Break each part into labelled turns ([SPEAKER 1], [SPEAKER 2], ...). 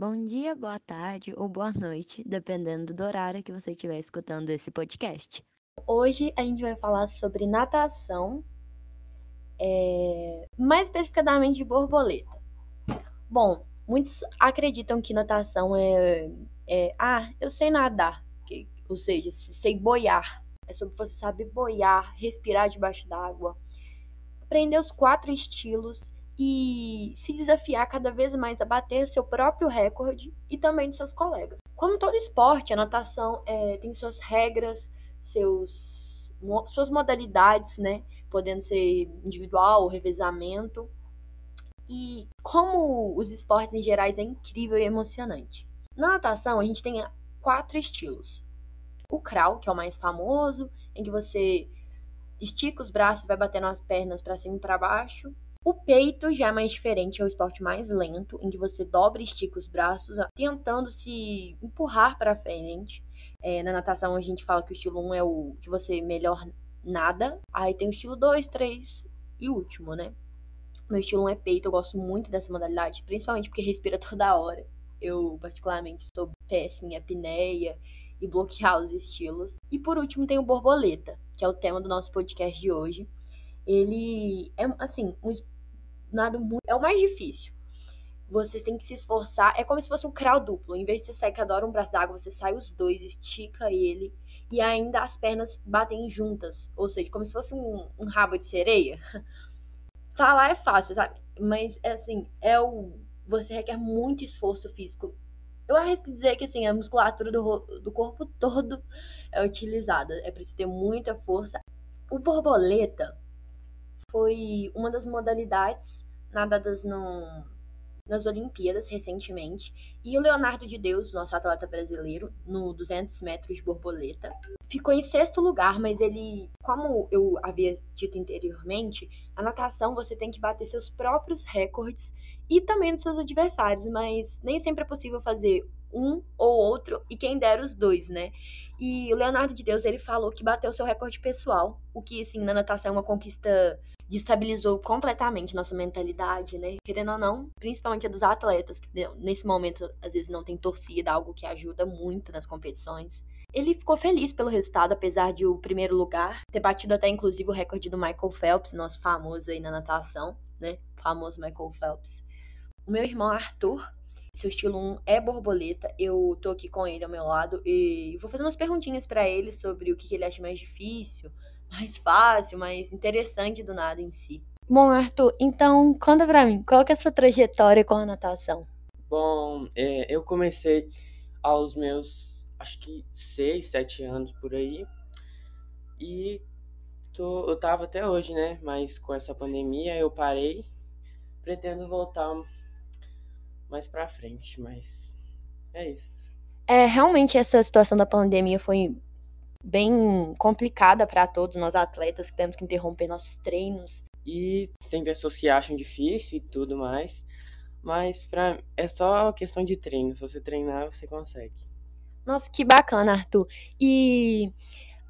[SPEAKER 1] Bom dia, boa tarde ou boa noite, dependendo do horário que você estiver escutando esse podcast.
[SPEAKER 2] Hoje a gente vai falar sobre natação, é... mais especificamente de borboleta. Bom, muitos acreditam que natação é, é ah, eu sei nadar, que, ou seja, sei boiar. É sobre você saber boiar, respirar debaixo d'água, aprender os quatro estilos e se desafiar cada vez mais a bater seu próprio recorde e também de seus colegas. Como todo esporte, a natação é, tem suas regras, seus, suas modalidades, né? Podendo ser individual, revezamento. E como os esportes em gerais é incrível e emocionante. Na natação, a gente tem quatro estilos. O crawl, que é o mais famoso, em que você estica os braços e vai batendo as pernas para cima e para baixo. O peito já é mais diferente, é o esporte mais lento, em que você dobra e estica os braços, tentando se empurrar para frente. É, na natação a gente fala que o estilo 1 é o que você melhor nada. Aí tem o estilo 2, 3 e último, né? Meu estilo 1 é peito, eu gosto muito dessa modalidade, principalmente porque respira toda hora. Eu, particularmente, sou péssima em apneia e bloquear os estilos. E por último tem o borboleta, que é o tema do nosso podcast de hoje. Ele é, assim, um muito. É o mais difícil. Vocês têm que se esforçar. É como se fosse um crawl duplo. Em vez de você sair cada hora um braço d'água, você sai os dois, estica ele. E ainda as pernas batem juntas. Ou seja, como se fosse um, um rabo de sereia. Falar é fácil, sabe? Mas, é assim, é o. Você requer muito esforço físico. Eu arrisco dizer que, assim, a musculatura do, do corpo todo é utilizada. É preciso ter muita força. O borboleta foi uma das modalidades nadadas no, nas Olimpíadas recentemente. E o Leonardo de Deus, nosso atleta brasileiro, no 200 metros de borboleta, ficou em sexto lugar, mas ele, como eu havia dito anteriormente, a natação você tem que bater seus próprios recordes e também dos seus adversários, mas nem sempre é possível fazer um ou outro e quem dera os dois, né? E o Leonardo de Deus, ele falou que bateu seu recorde pessoal, o que, assim, na natação é uma conquista destabilizou completamente nossa mentalidade, né? Querendo ou não, principalmente a dos atletas, que nesse momento às vezes não tem torcida, algo que ajuda muito nas competições. Ele ficou feliz pelo resultado, apesar de o primeiro lugar ter batido até inclusive o recorde do Michael Phelps, nosso famoso aí na natação, né? O famoso Michael Phelps. O meu irmão Arthur, seu estilo 1 é borboleta. Eu tô aqui com ele ao meu lado e vou fazer umas perguntinhas para ele sobre o que ele acha mais difícil, mais fácil, mais interessante do nada em si. Bom, Arthur, então conta pra mim, qual que é a sua trajetória com a natação?
[SPEAKER 3] Bom, é, eu comecei aos meus, acho que 6, 7 anos por aí. E tô, eu tava até hoje, né? Mas com essa pandemia eu parei. Pretendo voltar mais pra frente, mas é isso.
[SPEAKER 2] É, realmente essa situação da pandemia foi bem complicada para todos nós atletas que temos que interromper nossos treinos.
[SPEAKER 3] E tem pessoas que acham difícil e tudo mais, mas pra, é só questão de treino. Se você treinar, você consegue.
[SPEAKER 2] Nossa, que bacana, Arthur. E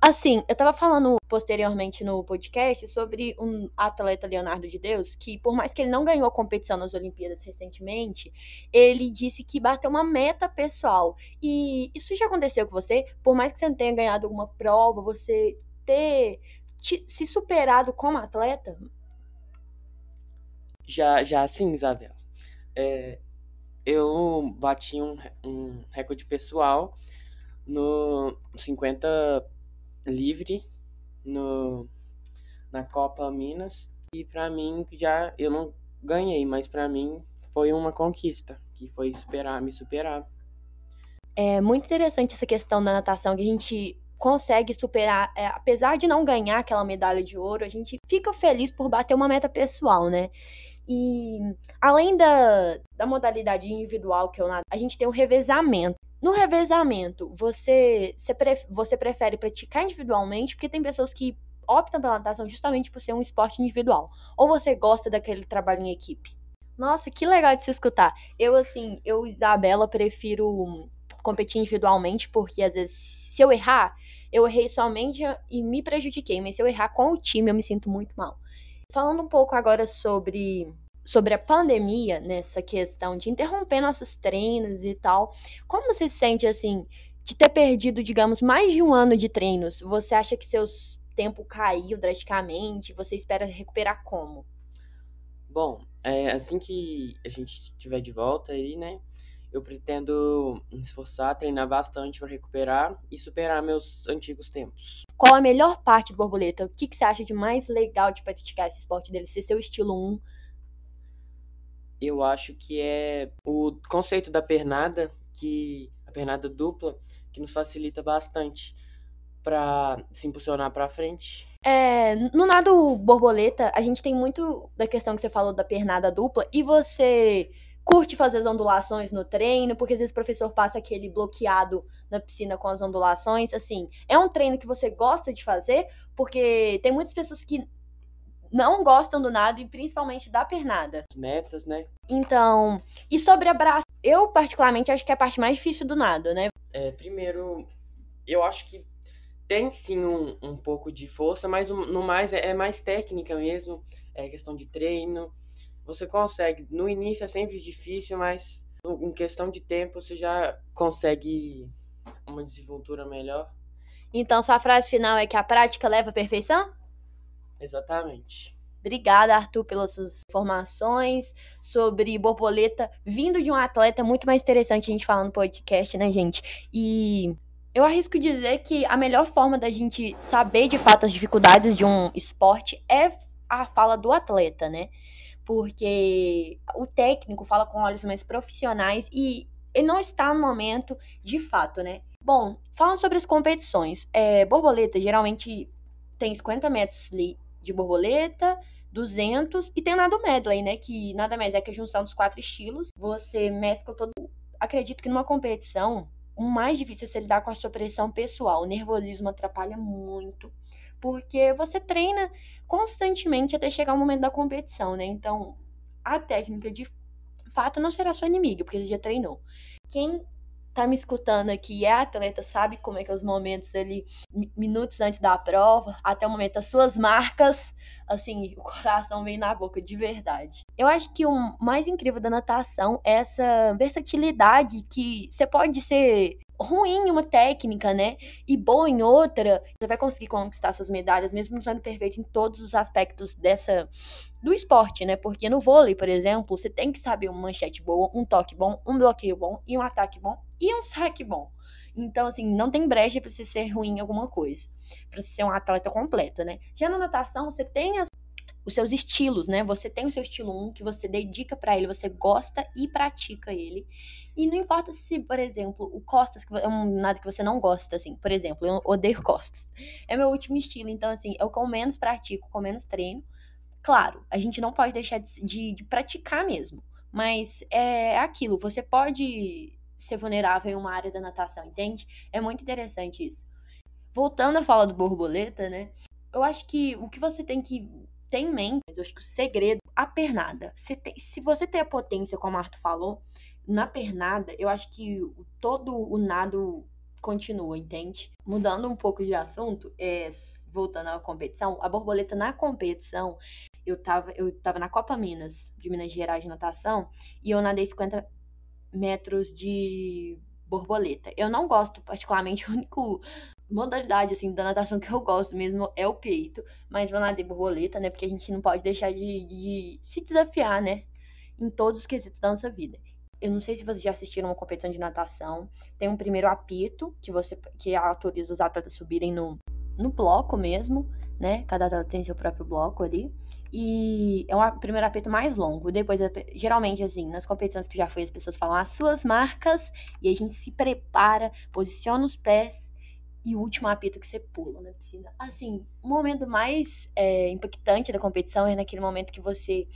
[SPEAKER 2] Assim, eu tava falando posteriormente no podcast sobre um atleta Leonardo de Deus, que por mais que ele não ganhou a competição nas Olimpíadas recentemente, ele disse que bateu uma meta pessoal. E isso já aconteceu com você? Por mais que você não tenha ganhado alguma prova, você ter te, se superado como atleta?
[SPEAKER 3] Já, já sim, Isabel. É, eu bati um, um recorde pessoal no 50 livre no, na Copa Minas e para mim já eu não ganhei, mas para mim foi uma conquista, que foi superar, me superar.
[SPEAKER 2] É muito interessante essa questão da natação que a gente consegue superar, é, apesar de não ganhar aquela medalha de ouro, a gente fica feliz por bater uma meta pessoal, né? E além da, da modalidade individual que eu nado, a gente tem o revezamento. No revezamento, você, você, você prefere praticar individualmente, porque tem pessoas que optam pela natação justamente por ser um esporte individual. Ou você gosta daquele trabalho em equipe? Nossa, que legal de se escutar. Eu, assim, eu, Isabela, prefiro competir individualmente, porque às vezes, se eu errar, eu errei somente e me prejudiquei, mas se eu errar com o time, eu me sinto muito mal. Falando um pouco agora sobre sobre a pandemia, nessa questão de interromper nossos treinos e tal, como você se sente assim, de ter perdido, digamos, mais de um ano de treinos? Você acha que seu tempo caiu drasticamente? Você espera recuperar como?
[SPEAKER 3] Bom, é, assim que a gente estiver de volta aí, né? Eu pretendo me esforçar, treinar bastante para recuperar e superar meus antigos tempos.
[SPEAKER 2] Qual a melhor parte do borboleta? O que, que você acha de mais legal de praticar esse esporte dele? Ser seu estilo 1?
[SPEAKER 3] Eu acho que é o conceito da pernada, que a pernada dupla, que nos facilita bastante para se impulsionar para frente.
[SPEAKER 2] É, no nado borboleta, a gente tem muito da questão que você falou da pernada dupla e você curte fazer as ondulações no treino, porque às vezes o professor passa aquele bloqueado na piscina com as ondulações. Assim, é um treino que você gosta de fazer, porque tem muitas pessoas que não gostam do nado e principalmente da pernada.
[SPEAKER 3] Metas, né?
[SPEAKER 2] Então, e sobre abraço, eu particularmente acho que é a parte mais difícil do nado, né?
[SPEAKER 3] É, primeiro, eu acho que tem sim um, um pouco de força, mas no mais é, é mais técnica mesmo, é questão de treino você consegue. No início é sempre difícil, mas em questão de tempo você já consegue uma desenvoltura melhor.
[SPEAKER 2] Então, sua frase final é que a prática leva à perfeição?
[SPEAKER 3] Exatamente.
[SPEAKER 2] Obrigada, Arthur, pelas suas informações sobre borboleta vindo de um atleta muito mais interessante a gente falar no podcast, né, gente? E eu arrisco dizer que a melhor forma da gente saber de fato as dificuldades de um esporte é a fala do atleta, né? porque o técnico fala com olhos mais profissionais e ele não está no momento de fato, né? Bom, falando sobre as competições, é, borboleta geralmente tem 50 metros de borboleta, 200 e tem nada medley, né? Que nada mais é que a junção dos quatro estilos. Você mescla todo. Acredito que numa competição, o mais difícil é se lidar com a sua pressão pessoal. O nervosismo atrapalha muito porque você treina constantemente até chegar o momento da competição, né? Então, a técnica de fato não será sua inimiga, porque você já treinou. Quem tá me escutando aqui é atleta, sabe como é que é os momentos ali, minutos antes da prova, até o momento das suas marcas, assim, o coração vem na boca de verdade. Eu acho que o mais incrível da natação é essa versatilidade que você pode ser ruim em uma técnica, né? E boa em outra, você vai conseguir conquistar suas medalhas, mesmo não sendo perfeito em todos os aspectos dessa do esporte, né? Porque no vôlei, por exemplo, você tem que saber uma manchete boa, um toque bom, um bloqueio bom e um ataque bom e um saque bom. Então, assim, não tem brecha para você ser ruim em alguma coisa, para você ser um atleta completo, né? Já na natação, você tem as os seus estilos, né? Você tem o seu estilo 1 que você dedica para ele, você gosta e pratica ele. E não importa se, por exemplo, o costas é um nada que você não gosta, assim. Por exemplo, eu odeio costas. É meu último estilo, então assim, que eu menos pratico, com menos treino. Claro, a gente não pode deixar de, de, de praticar mesmo. Mas é aquilo, você pode ser vulnerável em uma área da natação, entende? É muito interessante isso. Voltando à fala do borboleta, né? Eu acho que o que você tem que tem em mente, eu acho que o segredo, a pernada. Se, se você tem a potência, como o Arthur falou, na pernada, eu acho que todo o nado continua, entende? Mudando um pouco de assunto, é, voltando à competição, a borboleta na competição, eu tava, eu tava na Copa Minas, de Minas Gerais de natação, e eu nadei 50 metros de borboleta. Eu não gosto particularmente, o único modalidade, assim, da natação que eu gosto mesmo é o peito, mas vou nadar borboleta, né? Porque a gente não pode deixar de, de se desafiar, né? Em todos os quesitos da nossa vida. Eu não sei se vocês já assistiram uma competição de natação. Tem um primeiro apito que você que autoriza os atletas subirem no, no bloco mesmo, né? Cada atleta tem seu próprio bloco ali. E é um primeiro apito mais longo. Depois, geralmente, assim, nas competições que já foi, as pessoas falam as suas marcas e a gente se prepara, posiciona os pés e o último apito que você pula na piscina. Assim, o momento mais é, impactante da competição é naquele momento que você.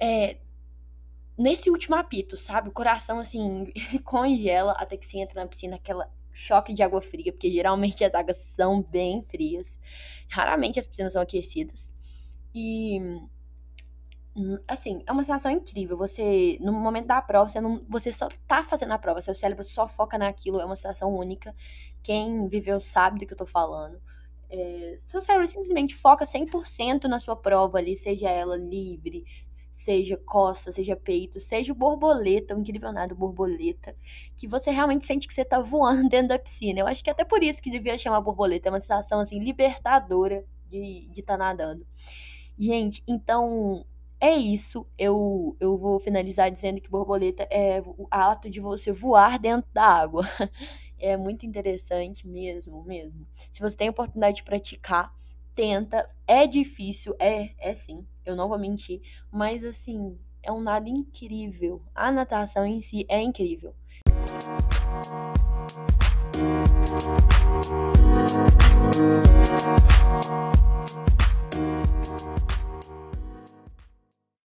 [SPEAKER 2] É, nesse último apito, sabe? O coração, assim, congela até que você entra na piscina, aquela choque de água fria, porque geralmente as águas são bem frias. Raramente as piscinas são aquecidas. E Hum, assim, é uma sensação incrível. Você, no momento da prova, você, não, você só tá fazendo a prova, seu cérebro só foca naquilo, é uma sensação única. Quem viveu sabe do que eu tô falando. É, seu cérebro simplesmente foca 100% na sua prova ali, seja ela livre, seja costa, seja peito, seja o borboleta, o incrível borboleta, que você realmente sente que você tá voando dentro da piscina. Eu acho que é até por isso que devia chamar borboleta, é uma sensação assim libertadora de estar tá nadando. Gente, então é isso. Eu, eu vou finalizar dizendo que borboleta é o ato de você voar dentro da água. É muito interessante mesmo, mesmo. Se você tem a oportunidade de praticar, tenta. É difícil, é, é sim. Eu não vou mentir, mas assim, é um nado incrível. A natação em si é incrível.